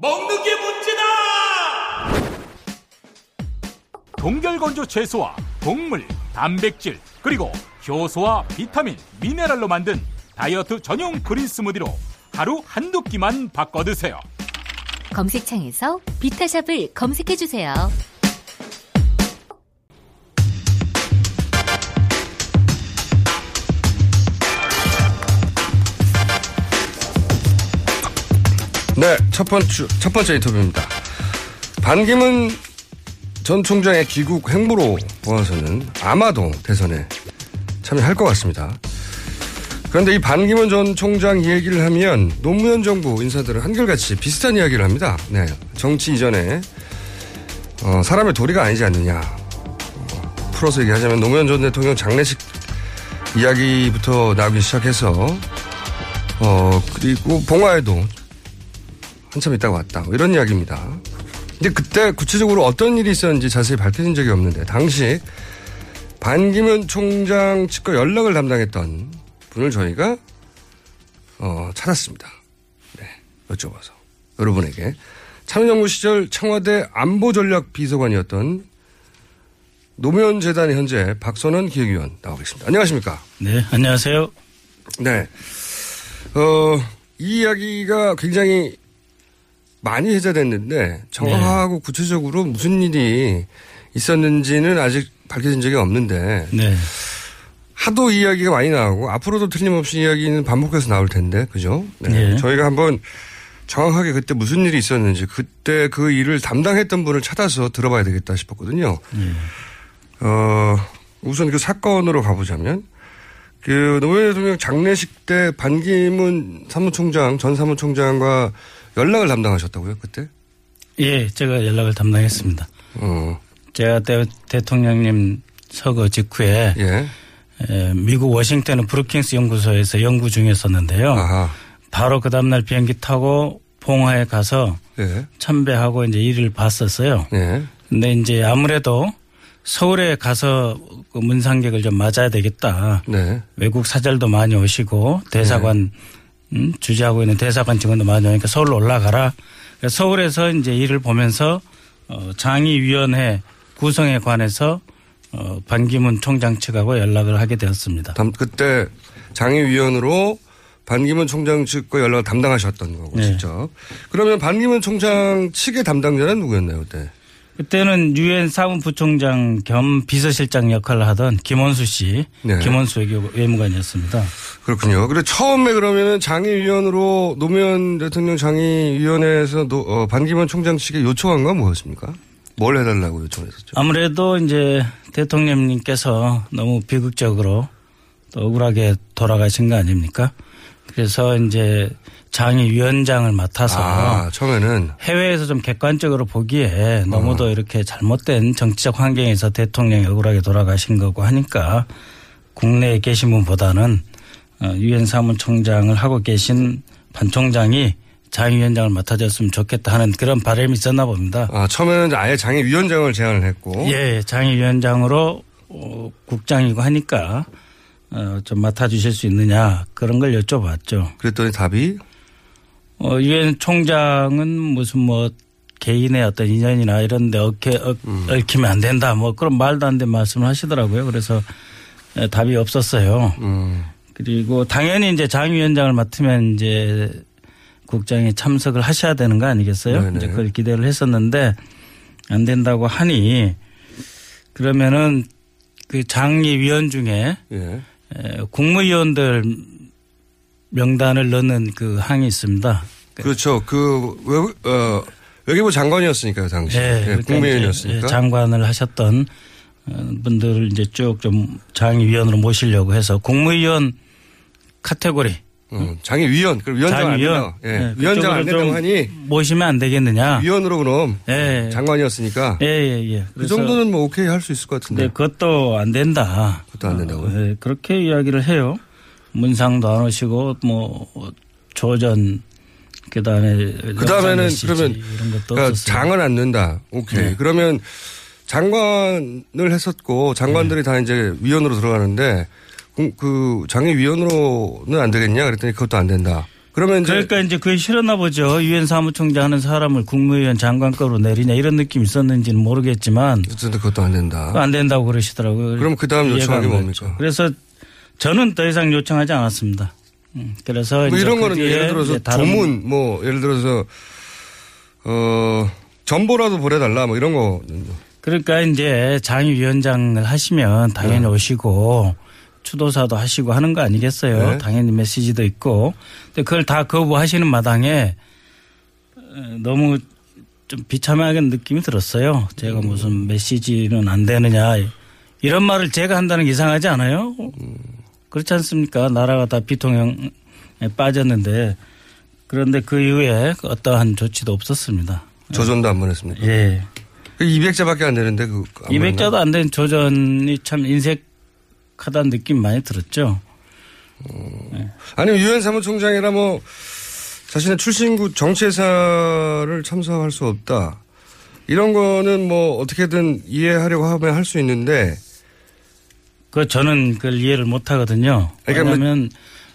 먹는 게 문제다! 동결건조 채소와 곡물, 단백질, 그리고 효소와 비타민, 미네랄로 만든 다이어트 전용 그린 스무디로 하루 한두 끼만 바꿔 드세요. 검색창에서 비타샵을 검색해 주세요. 네, 첫 번째, 첫 번째 인터뷰입니다. 반기문 전 총장의 귀국 행보로 보아서는 아마도 대선에 참여할 것 같습니다. 그런데 이 반기문 전 총장 얘기를 하면 노무현 정부 인사들은 한결같이 비슷한 이야기를 합니다. 네. 정치 이전에, 어, 사람의 도리가 아니지 않느냐. 어, 풀어서 얘기하자면 노무현 전 대통령 장례식 이야기부터 나오기 시작해서, 어, 그리고 봉화에도 한참 있다가 왔다. 뭐 이런 이야기입니다. 근데 그때 구체적으로 어떤 일이 있었는지 자세히 밝혀진 적이 없는데, 당시 반기문 총장 측과 연락을 담당했던 분을 저희가 어, 찾았습니다. 네, 여쭤봐서 여러분에게 참여정부 시절 청와대 안보전략 비서관이었던 노무현 재단의 현재 박선원 기획위원 나와 계십니다. 안녕하십니까? 네, 안녕하세요. 네, 어, 이 이야기가 굉장히 많이 회자됐는데 정확하고 네. 구체적으로 무슨 일이 있었는지는 아직 밝혀진 적이 없는데 네. 하도 이야기가 많이 나오고 앞으로도 틀림없이 이야기는 반복해서 나올 텐데 그죠? 네. 저희가 한번 정확하게 그때 무슨 일이 있었는지 그때 그 일을 담당했던 분을 찾아서 들어봐야 되겠다 싶었거든요. 네. 어, 우선 그 사건으로 가보자면 그 노무현 대통령 장례식 때 반기문 사무총장 전 사무총장과 연락을 담당하셨다고요 그때? 예, 제가 연락을 담당했습니다. 어. 제가 대, 대통령님 서거 직후에 예. 에, 미국 워싱턴 브루킹스 연구소에서 연구 중이었었는데요. 바로 그 다음날 비행기 타고 봉화에 가서 예. 참배하고 이제 일을 봤었어요. 예. 근데 이제 아무래도 서울에 가서 그 문상객을 좀 맞아야 되겠다. 네. 외국 사절도 많이 오시고 대사관 음, 주재하고 있는 대사관 직원도 많이 오니까 서울로 올라가라. 그래서 서울에서 이제 일을 보면서 어, 장의위원회 구성에 관해서 어, 반기문 총장 측하고 연락을 하게 되었습니다. 담- 그때 장애위원으로 반기문 총장 측과 연락을 담당하셨던 거고 네. 직접. 그러면 반기문 총장 측의 담당자는 누구였나요 그때? 그때는 유엔 사무부총장 겸 비서실장 역할을 하던 김원수 씨, 네. 김원수 외무관이었습니다. 그렇군요. 그래 처음에 그러면은 장애위원으로 노무현 대통령 장애위원회에서 노- 어, 반기문 총장 측에 요청한 건 뭐였습니까? 뭘 해달라고 요청했었죠? 아무래도 이제 대통령님께서 너무 비극적으로 또 억울하게 돌아가신 거 아닙니까? 그래서 이제 장의 위원장을 맡아서 아, 처음에는 해외에서 좀 객관적으로 보기에 너무도 어. 이렇게 잘못된 정치적 환경에서 대통령이 억울하게 돌아가신 거고 하니까 국내에 계신 분보다는 어, 유엔 사무총장을 하고 계신 반 총장이 장위원장을 맡아줬으면 좋겠다 하는 그런 바람이 있었나 봅니다. 아, 처음에는 아예 장애위원장을 제안을 했고. 예, 장위위원장으로 어, 국장이고 하니까 어, 좀 맡아주실 수 있느냐 그런 걸 여쭤봤죠. 그랬더니 답이 어, 유엔 총장은 무슨 뭐 개인의 어떤 인연이나 이런 데 얽혀, 얽, 음. 얽히면 안 된다 뭐 그런 말도 안 되는 말씀을 하시더라고요. 그래서 에, 답이 없었어요. 음. 그리고 당연히 이제 장 위원장을 맡으면 이제 국장이 참석을 하셔야 되는 거 아니겠어요? 네네. 이제 그걸 기대를 했었는데 안 된다고 하니 그러면은 그 장위위원 중에 예. 에, 국무위원들 명단을 넣는 그 항이 있습니다. 그렇죠. 그 외부, 어, 외교부 장관이었으니까요 당시. 예, 예, 그러니까 국무위원이었으니까. 이제 장관을 하셨던 어, 분들을 이제 쭉 좀 장위위원으로 모시려고 해서 국무위원 카테고리. 음, 장위위원, 그럼 위원장 안. 된다. 예. 예, 위원장 안 된다고 좀 하니 모시면 안 되겠느냐. 위원으로 그럼 예. 장관이었으니까. 예, 예, 예. 그 정도는 뭐 오케이 할 수 있을 것 같은데. 네, 그것도 안 된다. 그것도 안 된다고요? 예, 그렇게 이야기를 해요. 문상도 안 오시고 뭐 조전 그다음에 그 다음에는 메시지 그러면 그러니까. 장은 안 넣는다. 오케이. 네. 그러면 장관을 했었고 장관들이 다 이제 위원으로 들어가는데 그- 그 장애위원으로는 안 되겠냐 그랬더니 그것도 안 된다. 그러면 이제 그러니까 이제 그게 싫었나 보죠. 유엔 사무총장 하는 사람을 국무위원 장관급으로 내리냐 이런 느낌이 있었는지는 모르겠지만 어쨌든 그것도 안 된다. 안 된다고 그러시더라고요. 그럼 그 다음 요청한 게안 뭡니까? 그래서 저는 더 이상 요청하지 않았습니다. 음, 그래서 뭐 이제 이런 그 거는 예를 들어서 조문 뭐 예를 들어서 어 전보라도 보내달라 뭐 이런 거 그러니까 이제 장위위원장을 하시면 당연히 네. 오시고 추도사도 하시고 하는 거 아니겠어요? 네. 당연히 메시지도 있고. 근데 그걸 다 거부하시는 마당에 어, 너무 좀 비참하게 느낌이 들었어요. 제가 무슨 메시지는 안 되느냐 이런 말을 제가 한다는 게 이상하지 않아요? 그렇지 않습니까? 나라가 다 비통형에 빠졌는데 그런데 그 이후에 어떠한 조치도 없었습니다. 조전도 안 보냈습니까? 예. 200자밖에 안 되는데 그 200자도 안 된 조전이 참 인색 하다는 느낌 많이 들었죠. 아니면 유엔 사무총장이라 뭐 자신의 출신국 정치회사를 참석할 수 없다. 이런 거는 뭐 어떻게든 이해하려고 하면 할 수 있는데 그 저는 그걸 이해를 못 하거든요. 그러니까 뭐- 왜냐하면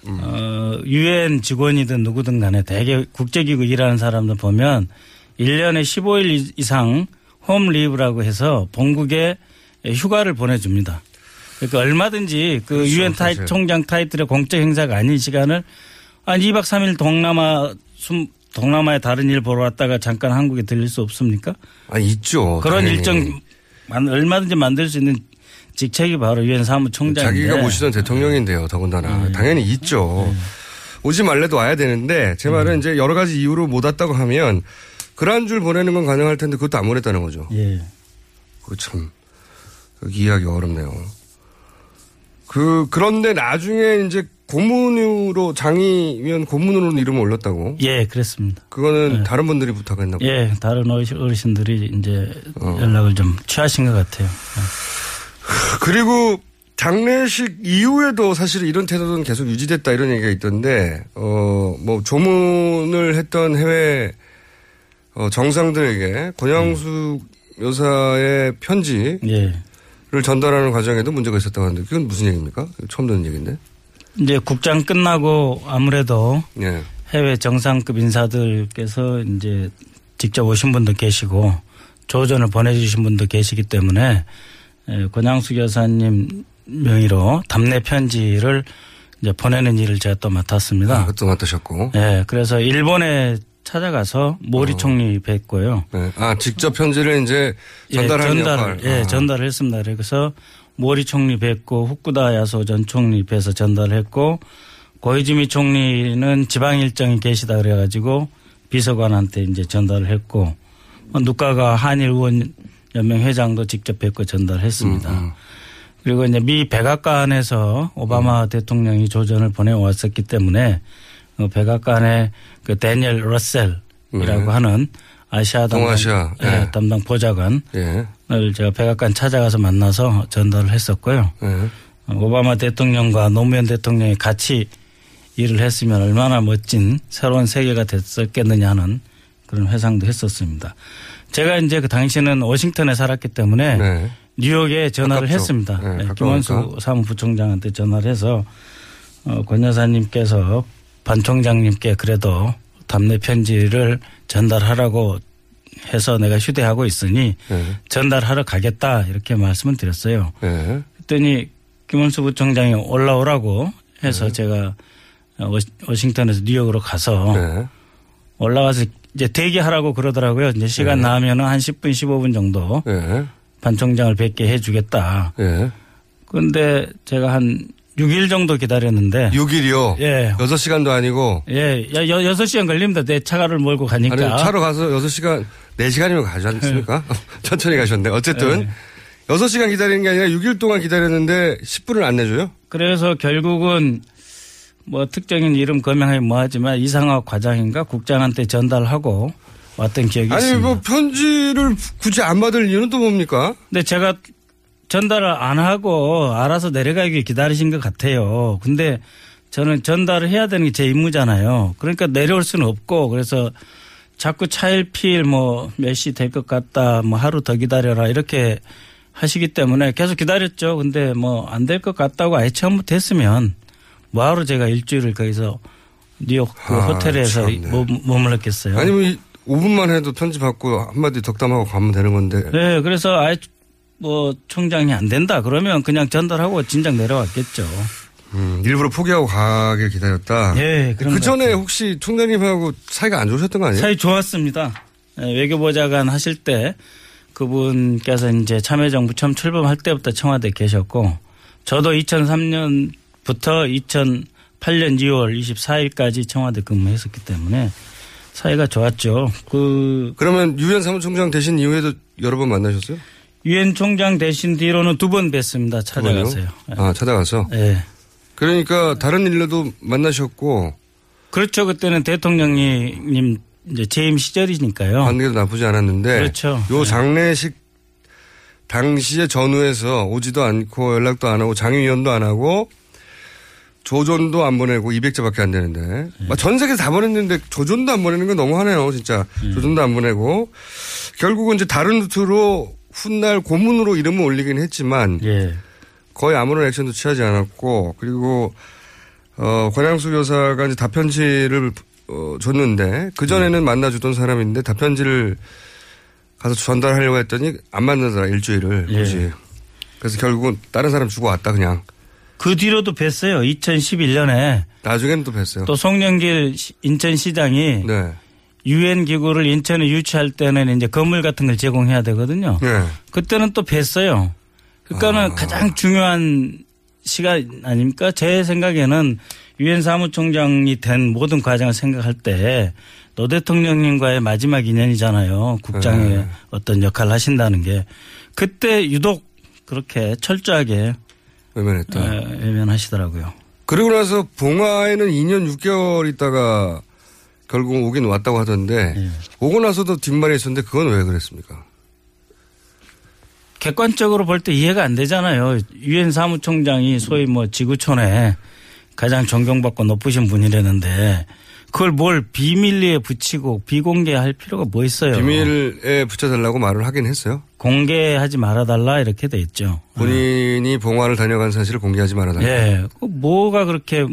어, 유엔 직원이든 누구든 간에 대개 국제기구 일하는 사람들 보면 1년에 15일 이상 홈 리브라고 해서 본국에 휴가를 보내줍니다. 그러니까 얼마든지 그 그렇죠, 유엔 타이 사실. 총장 타이틀의 공적 행사가 아닌 시간을 한 2박 3일 동남아 숨 동남아의 다른 일 보러 왔다가 잠깐 한국에 들릴 수 없습니까? 아 있죠. 그런 당연히. 일정 만- 얼마든지 만들 수 있는 직책이 바로 유엔 사무총장인데 네. 자기가 모시던 대통령인데요. 더군다나 당연히 있죠. 오지 말래도 와야 되는데 제 음. 말은 이제 여러 가지 이유로 못 왔다고 하면 그런 줄 보내는 건 가능할 텐데 그것도 안 보냈다는 거죠. 예. 그참 이해하기 어렵네요. 그 그런데 나중에 이제 고문으로 장의위원 고문으로 이름을 올렸다고. 예, 그랬습니다. 그거는 다른 분들이 부탁했나 봐요. 예, 다른 어르신- 어르신들이 이제 어. 연락을 좀 취하신 것 같아요. 그리고 장례식 이후에도 사실 이런 태도는 계속 유지됐다 이런 얘기가 있던데 어 뭐 조문을 했던 해외 어 정상들에게 권양수 여사의 편지를 예. 전달하는 과정에도 문제가 있었다고 하는데 그건 무슨 얘기입니까? 처음 듣는 얘기인데. 이제 국장 끝나고 아무래도 예. 해외 정상급 인사들께서 이제 직접 오신 분도 계시고 조전을 보내주신 분도 계시기 때문에 예, 권양숙 여사님 명의로 답례 편지를 이제 보내는 일을 제가 또 맡았습니다. 아, 그것도 맡으셨고. 예, 그래서 일본에 찾아가서 모리 총리 뵀고요. 네. 아 직접 편지를 이제 전달하는 예, 전달을, 역할. 예, 아. 전달을 했습니다. 그래서 모리 총리 뵙고 후쿠다 야소 전 총리 뵈서 전달했고 고이즈미 총리는 지방 일정이 계시다 그래가지고 비서관한테 이제 전달을 했고 뭐 누가가 한일 의원 연맹 회장도 직접 뵙고 전달했습니다. 음, 그리고 이제 미 백악관에서 오바마 대통령이 조전을 보내왔었기 때문에 어, 백악관의 그 데니엘 러셀이라고 네. 하는 아시아 담당, 동아시아, 예, 예. 담당 보좌관을 예. 제가 백악관 찾아가서 만나서 전달을 했었고요. 예. 오바마 대통령과 노무현 대통령이 같이 일을 했으면 얼마나 멋진 새로운 세계가 됐었겠느냐 하는 그런 회상도 했었습니다. 제가 이제 그 당시에는 워싱턴에 살았기 때문에 네. 뉴욕에 전화를 가깝죠. 했습니다. 네, 네. 김원수 사무부총장한테 전화를 해서 어, 권 여사님께서 반 총장님께 그래도 답례 편지를 전달하라고 해서 내가 휴대하고 있으니 네. 전달하러 가겠다 이렇게 말씀을 드렸어요. 네. 그랬더니 김원수 부총장이 올라오라고 해서 네. 제가 워싱턴에서 뉴욕으로 가서 네. 올라가서 이제 대기하라고 그러더라고요. 이제 시간 네. 나면은 한 10분 15분 정도 네. 반 총장을 뵙게 해주겠다. 네. 그런데 제가 한 6일 정도 기다렸는데 6일이요? 예. 6시간도 아니고? 예. 야, 여, 6시간 걸립니다. 내 차가를 몰고 가니까. 아니, 차로 가서 6시간, 4시간이면 가지 않습니까? [LAUGHS] 천천히 가셨네. 어쨌든, 네. 6시간 기다리는 게 아니라 6일 동안 기다렸는데 10분을 안 내줘요? 그래서 결국은 뭐 특정인 이름 거명하기 뭐하지만 이상학 과장인가 국장한테 전달하고 왔던 기억이 아니, 있습니다. 뭐 편지를 굳이 안 받을 이유는 또 뭡니까? 근데 제가 전달을 안 하고 알아서 내려가기 기다리신 것 같아요. 근데 저는 전달을 해야 되는 게 제 임무잖아요. 그러니까 내려올 수는 없고 그래서 자꾸 차일피일 뭐 몇 시 될 것 같다 뭐 하루 더 기다려라 이렇게 하시기 때문에 계속 기다렸죠. 근데 뭐 안 될 것 같다고 아예 처음부터 했으면 뭐하러 제가 일주일을 거기서 뉴욕 그 아, 호텔에서. 머- 머물렀겠어요. 아니면 이 5분만 해도 편지 받고 한마디 덕담하고 가면 되는 건데. 네, 그래서 아예 뭐 총장이 안 된다 그러면 그냥 전달하고 진작 내려왔겠죠. 음, 일부러 포기하고 가길 기다렸다. 예, 그런 그것 전에 혹시 총장님하고 사이가 안 좋으셨던 거 아니에요? 사이 좋았습니다. 예, 외교보좌관 하실 때 그분께서 이제 참여정부 처음 출범할 때부터 청와대에 계셨고 저도 2003년부터 2008년 2월 24일까지 청와대 근무했었기 때문에 사이가 좋았죠. 그 그러면 유엔 사무총장 되신 이후에도 여러 번 만나셨어요? 유엔 총장 되신 뒤로는 두 번 뵀습니다. 찾아가서요. 아, 찾아가서? 예. 그러니까 다른 일로도 만나셨고. 그렇죠. 그때는 대통령님 이제 재임 시절이니까요. 관계도 나쁘지 않았는데. 그렇죠. 요 장례식 당시에 전후에서 오지도 않고 연락도 안 하고 장위위원도 안 하고 조존도 안 보내고 200자밖에 안 되는데. 네. 막전 세계 다 보냈는데 조존도 안 보내는 건 너무하네요, 진짜. 음. 조존도 안 보내고. 결국은 이제 다른 루트로 훗날 고문으로 이름을 올리긴 했지만. 예. 거의 아무런 액션도 취하지 않았고 그리고 어 권양수 여사가 이제 답편지를 어, 줬는데 그 전에는 만나주던 사람인데 답편지를 가서 전달하려고 했더니 안 만나더라 일주일을 예. 굳이 그래서 결국은 다른 사람 주고 왔다 그냥 그 뒤로도 뵀어요. 2011년에 나중에는 또 뵀어요. 또 송영길 시- 인천시장이 네. 유엔 기구를 인천에 유치할 때는 이제 건물 같은 걸 제공해야 되거든요. 네. 그때는 또 뵀어요. 그러니까는 가장 중요한 시간 아닙니까? 제 생각에는 유엔 사무총장이 된 모든 과정을 생각할 때 노 대통령님과의 마지막 인연이잖아요. 국장의 네. 어떤 역할을 하신다는 게 그때 유독 그렇게 철저하게 외면했다. 에, 외면하시더라고요. 그리고 나서 봉화에는 2년 6개월 있다가 결국 오긴 왔다고 하던데 예. 오고 나서도 뒷말이 있었는데 그건 왜 그랬습니까? 객관적으로 볼 때 이해가 안 되잖아요. 유엔 사무총장이 소위 뭐 지구촌에 가장 존경받고 높으신 분이라는데 그걸 뭘 비밀리에 붙이고 비공개할 필요가 뭐 있어요. 비밀에 붙여달라고 말을 하긴 했어요. 공개하지 말아달라 이렇게 돼 있죠. 본인이 봉화를 다녀간 사실을 공개하지 말아달라. 예. 그 뭐가 그렇게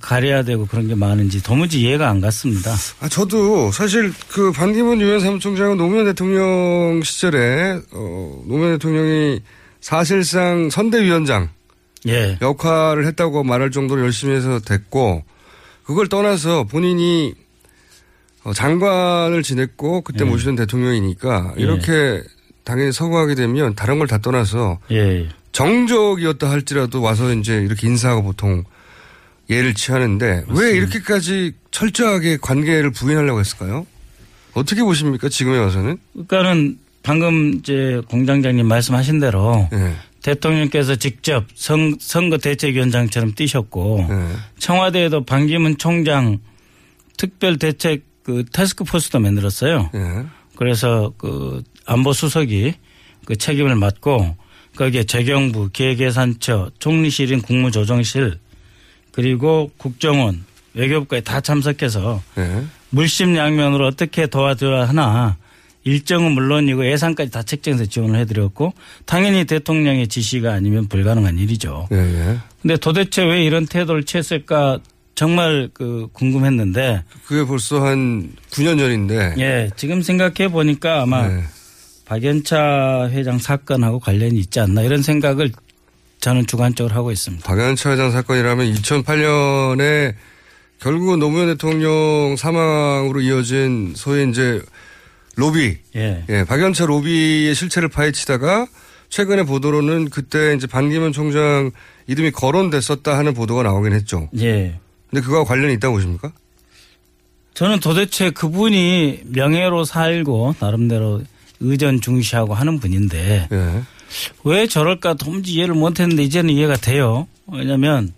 가려야 되고 그런 게 많은지 도무지 이해가 안 갔습니다. 아, 저도 사실 그 반기문 유엔 사무총장은 노무현 대통령 시절에 어, 노무현 대통령이 사실상 선대위원장 예. 역할을 했다고 말할 정도로 열심히 해서 됐고 그걸 떠나서 본인이 어, 장관을 지냈고 그때 예. 모시던 대통령이니까 예. 이렇게 당연히 서거하게 되면 다른 걸 다 떠나서 예. 정적이었다 할지라도 와서 이제 이렇게 인사하고 보통 예를 취하는데 왜 이렇게까지 철저하게 관계를 부인하려고 했을까요? 어떻게 보십니까? 지금에 와서는? 그러니까는 방금 이제 공장장님 말씀하신 대로 네. 대통령께서 직접 선, 선거 대책위원장처럼 뛰셨고 네. 청와대에도 반기문 총장 특별 대책 그 태스크포스도 만들었어요. 네. 그래서 그 안보 수석이 그 책임을 맡고 거기에 재경부, 기획예산처, 총리실인 국무조정실 그리고 국정원, 외교부까지 다 참석해서 네. 물심양면으로 어떻게 도와줘야 하나 일정은 물론이고 예산까지 다 책정해서 지원을 해드렸고 당연히 대통령의 지시가 아니면 불가능한 일이죠. 예, 예. 근데 도대체 왜 이런 태도를 취했을까 정말 그 궁금했는데 그게 벌써 한 9년 전인데. 예, 지금 생각해 보니까 아마 네. 박연차 회장 사건하고 관련이 있지 않나 이런 생각을 저는 주관적으로 하고 있습니다. 박연차 회장 사건이라면 2008년에 결국은 노무현 대통령 사망으로 이어진 소위 이제 로비. 예. 예, 박연차 로비의 실체를 파헤치다가 최근의 보도로는 그때 이제 반기문 총장 이름이 거론됐었다 하는 보도가 나오긴 했죠. 예. 근데 그거와 관련이 있다고 보십니까? 저는 도대체 그분이 명예로 살고 나름대로 의전 중시하고 하는 분인데 예. 왜 저럴까 도무지 이해를 못했는데 이제는 이해가 돼요. 왜냐하면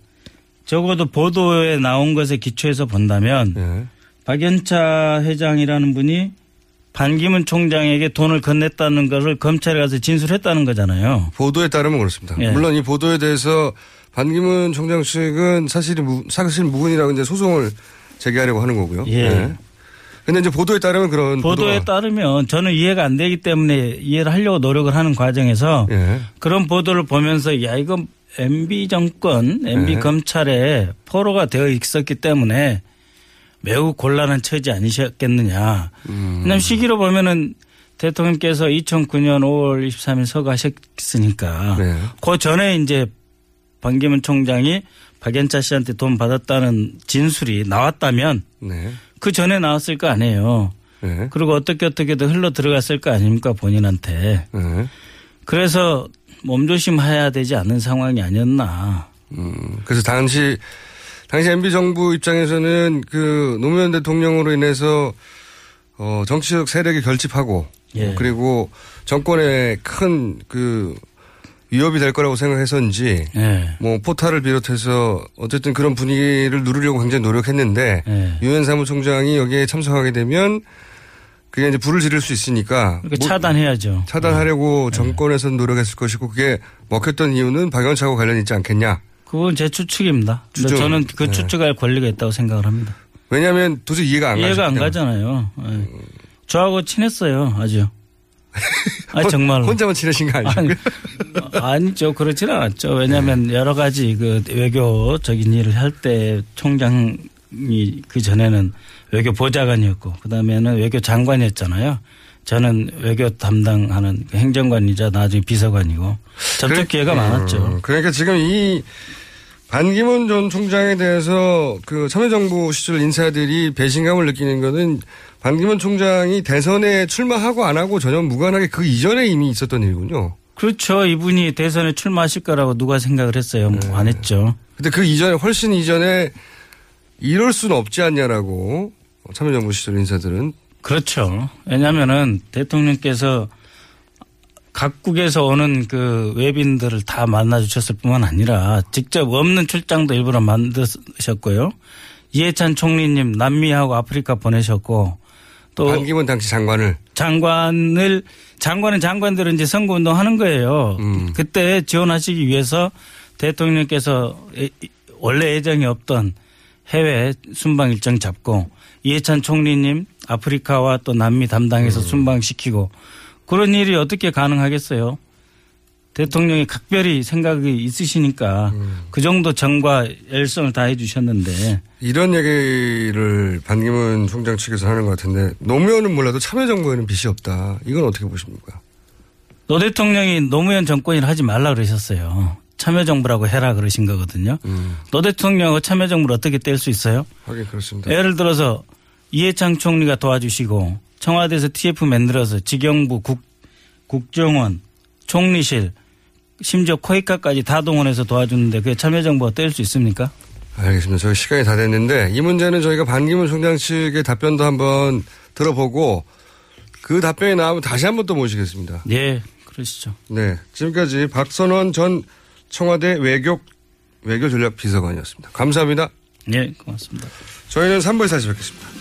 적어도 보도에 나온 것에 기초해서 본다면 예. 박연차 회장이라는 분이 반기문 총장에게 돈을 건넸다는 것을 검찰에 가서 진술했다는 거잖아요. 보도에 따르면 그렇습니다. 예. 물론 이 보도에 대해서 반기문 총장 측은 사실이 무, 사실 무근이라고 이제 소송을 제기하려고 하는 거고요. 예. 근데 이제 보도에 따르면 그런 보도에 보도가- 따르면 저는 이해가 안 되기 때문에 이해를 하려고 노력을 하는 과정에서 예. 그런 보도를 보면서 야 이거 MB 정권, MB 예. 검찰에 포로가 되어 있었기 때문에 매우 곤란한 처지 아니셨겠느냐. 음. 왜냐하면 시기로 보면은 대통령께서 2009년 5월 23일 서거하셨으니까 네. 그 전에 이제 반기문 총장이 박연차 씨한테 돈 받았다는 진술이 나왔다면 네. 그 전에 나왔을 거 아니에요. 네. 그리고 어떻게 어떻게든 흘러 들어갔을 거 아닙니까 본인한테. 네. 그래서 몸조심해야 되지 않는 상황이 아니었나. 음, 그래서 당시 당시 MB 정부 입장에서는 그 노무현 대통령으로 인해서 어, 정치적 세력이 결집하고 예. 그리고 정권에 큰그 위협이 될 거라고 생각해서인지 예. 뭐 포탈을 비롯해서 어쨌든 그런 분위기를 누르려고 굉장히 노력했는데 예. 유엔 사무총장이 여기에 참석하게 되면 그게 이제 불을 지를 수 있으니까 그러니까 뭐 차단해야죠. 차단하려고 정권에서 노력했을 것이고 그게 먹혔던 이유는 박연차하고 관련이 있지 않겠냐. 그건 제 추측입니다. 추정. 저는 그 네. 추측할 권리가 있다고 생각을 합니다. 왜냐하면 도저히 이해가 안 이해가 안. 가잖아요. 예. 저하고 친했어요. 아주. [LAUGHS] 아 정말로. 혼자만 친하신 거 아니죠? 아니, 아니 죠. 그렇진 않았죠. 왜냐하면 여러 가지 그 외교적인 일을 할 때 총장이 그 전에는 외교 보좌관이었고 그 다음에는 외교 장관이었잖아요. 저는 외교 담당하는 그 행정관이자 나중에 비서관이고 접촉 기회가 음, 많았죠. 그러니까 지금 이 반기문 전 총장에 대해서 그 참여정부 시절 인사들이 배신감을 느끼는 거는 반기문 총장이 대선에 출마하고 안 하고 전혀 무관하게 그 이전에 이미 있었던 일이군요. 그렇죠. 이분이 대선에 출마하실 거라고 누가 생각을 했어요. 네. 뭐 안 했죠. 근데 그 이전에 훨씬 이전에 이럴 수는 없지 않냐라고 참여정부 시절 인사들은 그렇죠. 왜냐하면은 대통령께서 각국에서 오는 그 외빈들을 다 만나 주셨을 뿐만 아니라 직접 없는 출장도 일부러 만드셨고요. 이해찬 총리님 남미하고 아프리카 보내셨고 또 반기문 당시 장관을 장관을 장관은 장관들은 이제 선거 운동하는 거예요. 음. 그때 지원하시기 위해서 대통령께서 에- 원래 예정이 없던 해외 순방 일정 잡고 이해찬 총리님 아프리카와 또 남미 담당해서 순방시키고 그런 일이 어떻게 가능하겠어요? 대통령이 각별히 생각이 있으시니까 그 정도 정과 열성을 다해 주셨는데 이런 얘기를 반기문 총장 측에서 하는 것 같은데 노무현은 몰라도 참여정부에는 빚이 없다. 이건 어떻게 보십니까? 노 대통령이 노무현 정권이라 하지 말라 그러셨어요. 참여정부라고 해라 그러신 거거든요. 노 대통령하고 참여정부를 어떻게 뗄 수 있어요? 하긴 그렇습니다. 예를 들어서 이해찬 총리가 도와주시고 청와대에서 TF 만들어서 직영부 국, 국정원 총리실 심지어 코이카까지 다 동원해서 도와주는데 그게 참여정부가 뗄 수 있습니까? 알겠습니다. 저희 시간이 다 됐는데 이 문제는 저희가 반기문 총장 측의 답변도 한번 들어보고 그 답변이 나오면 다시 한번 또 모시겠습니다. 예, 그러시죠. 네. 지금까지 박선원 전 청와대 외교, 외교 전략 비서관이었습니다. 감사합니다. 예, 고맙습니다. 저희는 3부에 다시 뵙겠습니다.